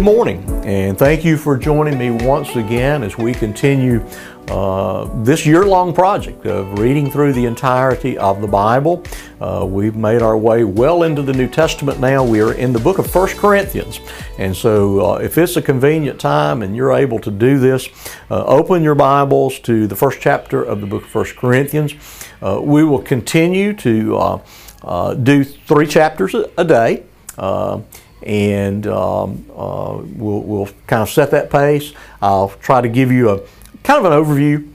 good morning, and thank you for joining me once again as we continue uh, this year long project of reading through the entirety of the Bible. Uh, we've made our way well into the New Testament now. We are in the book of 1 Corinthians. And so, uh, if it's a convenient time and you're able to do this, uh, open your Bibles to the first chapter of the book of 1 Corinthians. Uh, we will continue to uh, do three chapters a day and um, uh, we'll, we'll, kind of set that pace. I'll try to give you a kind of an overview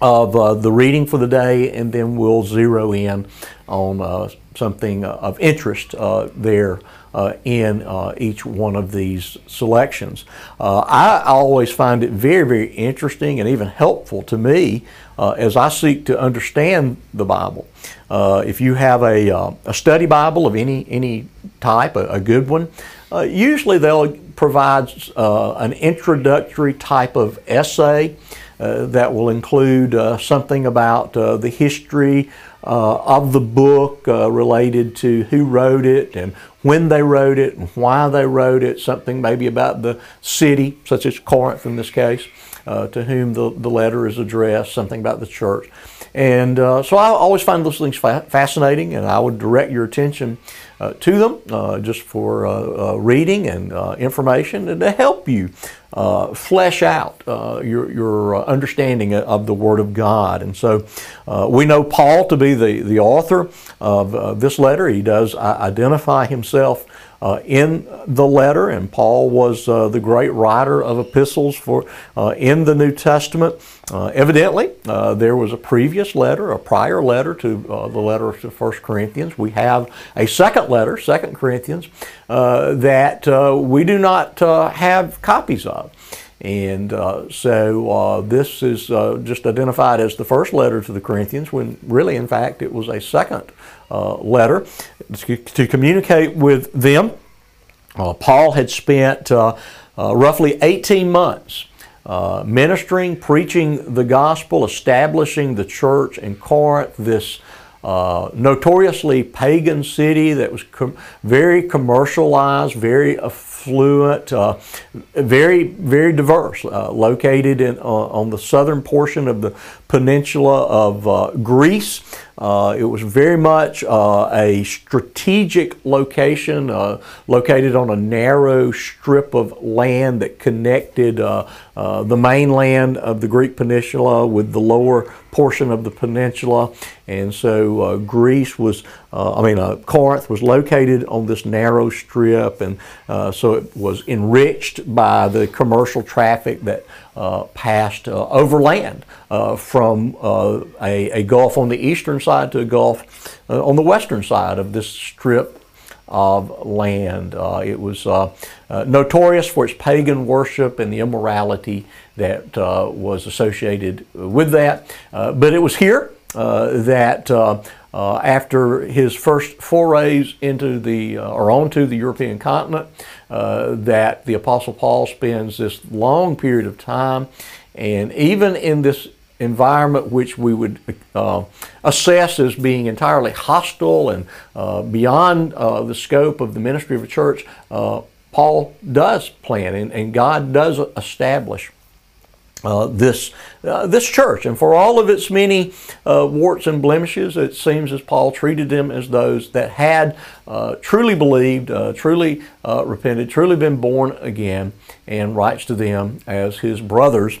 of uh, the reading for the day, and then we'll zero in on uh, something of interest uh, there uh, in uh, each one of these selections. I always find it very, very interesting and even helpful to me as I seek to understand the Bible. if you have a, a study Bible of any any type, a, a good one, uh, usually they'll provide uh, an introductory type of essay uh, that will include uh, something about uh, the history uh, of the book related to who wrote it and when they wrote it and why they wrote it, something maybe about the city, such as Corinth in this case, to whom the, the letter is addressed, something about the church. And uh, so I always find those things fa- fascinating, and I would direct your attention uh, to them uh, just for uh, uh, reading and uh, information and to help you flesh out your, your understanding of the Word of God. And so we know Paul to be the, the author of this letter. He does identify himself uh, in the letter, and Paul was uh, the great writer of epistles for uh, in the New Testament. Uh, evidently, uh, there was a previous letter, a prior letter to uh, the letter to 1 Corinthians. We have a second letter, 2 Corinthians, that we do not have copies of. And uh, so uh, this is uh, just identified as the first letter to the Corinthians, when really, in fact, it was a second letter to, communicate with them. Uh, Paul had spent uh, roughly 18 months ministering, preaching the gospel, establishing the church in Corinth, this uh, notoriously pagan city that was com- very commercialized, very affluent, uh, very very diverse, uh, located in, uh, on the southern portion of the peninsula of uh, Greece. Uh, it was very much uh, a strategic location, uh, located on a narrow strip of land that connected uh, uh, the mainland of the Greek peninsula with the lower portion of the peninsula. And so uh, Greece was, I mean, Corinth was located on this narrow strip, and so it was enriched by the commercial traffic that uh, passed uh, overland uh, from uh, a, a, gulf on the eastern side to a gulf uh, on the western side of this strip of land. Uh, it was notorious for its pagan worship and the immorality that was associated with that. but it was here that uh, after his first forays into the uh, or onto the European continent, uh, that the Apostle Paul spends this long period of time, and even in this environment which we would uh, assess as being entirely hostile and uh, beyond uh, the scope of the ministry of a church, Paul does plan and, and God does establish uh, this uh, this church, and for all of its many uh, warts and blemishes, it seems as Paul treated them as those that had uh, truly believed, uh, truly uh, repented, truly been born again, and writes to them as his brothers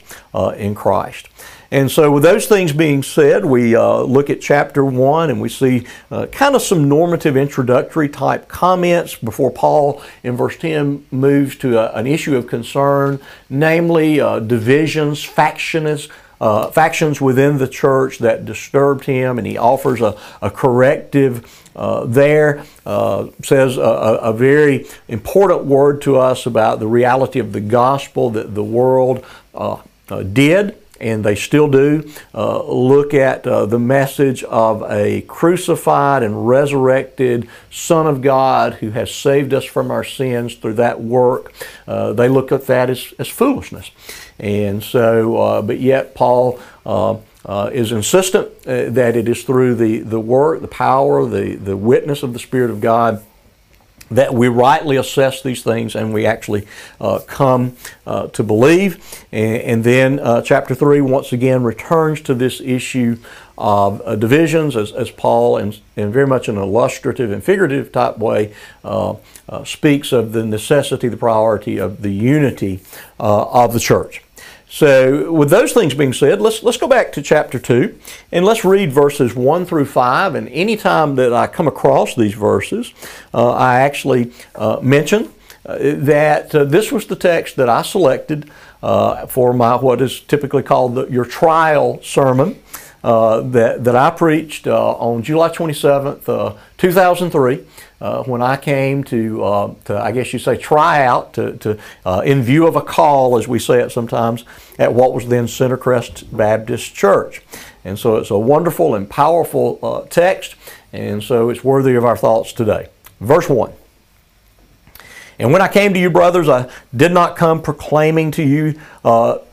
in Christ. And so, with those things being said, we uh, look at chapter 1 and we see uh, kind of some normative introductory type comments before Paul, in verse 10, moves to a, an issue of concern, namely uh, divisions, factions. Uh, factions within the church that disturbed him, and he offers a, a corrective uh, there. Uh, says a, a, very important word to us about the reality of the gospel that the world uh, uh, did and they still do, uh, look at uh, the message of a crucified and resurrected Son of God who has saved us from our sins through that work. Uh, they look at that as, as foolishness. And so, uh, but yet Paul uh, uh, is insistent that it is through the, the work, the power, the, the witness of the Spirit of God that we rightly assess these things and we actually uh, come uh, to believe. And, and then uh, chapter 3 once again returns to this issue of uh, divisions as, as Paul, in, in very much an illustrative and figurative type way, uh, uh, speaks of the necessity, the priority of the unity of the church. So, with those things being said, let's, let's go back to chapter 2 and let's read verses 1 through 5. And anytime that I come across these verses, uh, I actually uh, mention uh, that uh, this was the text that I selected uh, for my what is typically called the, your trial sermon. Uh, that, that I preached uh, on July 27th, uh, 2003, uh, when I came to, uh, to, I guess you say, try out, to, to in view of a call, as we say it sometimes, at what was then Centercrest Baptist Church. And so it's a wonderful and powerful text, and so it's worthy of our thoughts today. Verse 1. And when I came to you, brothers, I did not come proclaiming to you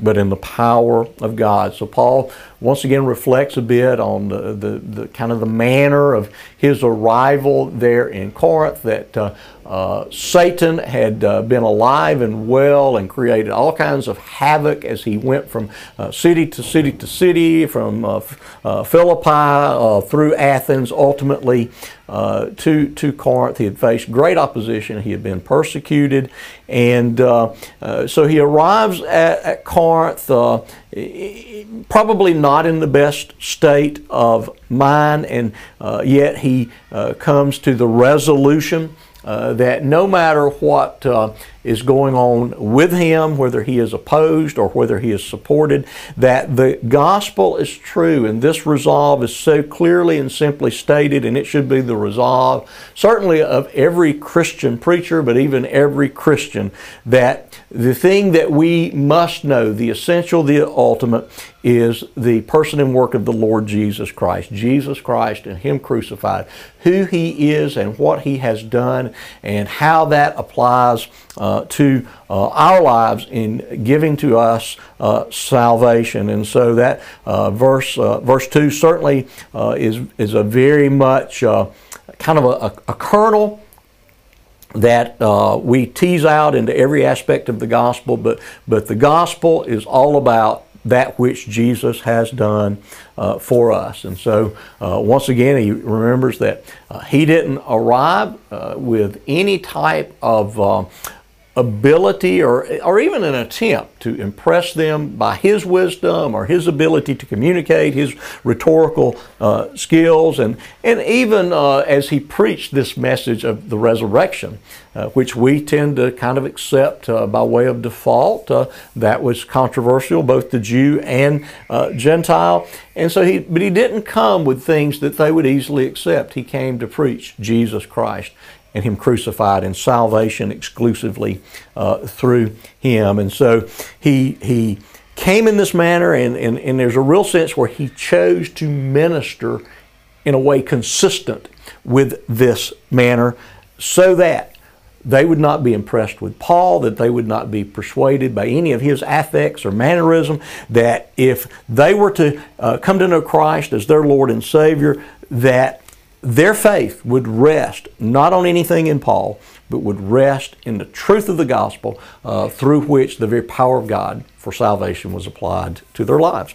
but in the power of God. So Paul once again reflects a bit on the, the, the, kind of the manner of his arrival there in Corinth, that uh, uh, Satan had uh, been alive and well and created all kinds of havoc as he went from uh, city to city to city, from uh, uh, Philippi through Athens, ultimately to, to Corinth. He had faced great opposition, he had been persecuted, and so he arrives at, at Corinth probably not in the best state of mind, and yet he comes to the resolution uh, that no matter what uh, is going on with him, whether he is opposed or whether he is supported, that the gospel is true. And this resolve is so clearly and simply stated, and it should be the resolve, certainly of every Christian preacher, but even every Christian, that the thing that we must know, the essential, the ultimate, is the person and work of the Lord Jesus Christ. Jesus Christ and Him crucified. Who He is and what He has done, and how that applies uh, to uh, our lives in giving to us uh, salvation. And so that uh, verse uh, verse two certainly uh, is is a very much kind of a, a kernel that uh, we tease out into every aspect of the gospel, but, but the gospel is all about that which Jesus has done uh, for us. And so, uh, once again, he remembers that uh, he didn't arrive uh, with any type of uh, ability or, or even an attempt to impress them by his wisdom or his ability to communicate, his rhetorical uh, skills, and, and even uh, as he preached this message of the resurrection, uh, which we tend to kind of accept uh, by way of default. Uh, that was controversial, both to Jew and uh, Gentile. And so he, but he didn't come with things that they would easily accept. He came to preach Jesus Christ and Him crucified and salvation exclusively uh, through Him. And so He, he came in this manner, and, and, and there's a real sense where He chose to minister in a way consistent with this manner so that they would not be impressed with Paul, that they would not be persuaded by any of his affects or mannerism, that if they were to uh, come to know Christ as their Lord and Savior, that their faith would rest not on anything in Paul, but would rest in the truth of the gospel uh, through which the very power of God for salvation was applied to their lives.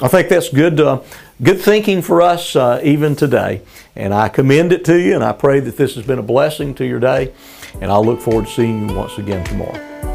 I think that's good, uh, good thinking for us uh, even today. And I commend it to you, and I pray that this has been a blessing to your day. And I look forward to seeing you once again tomorrow.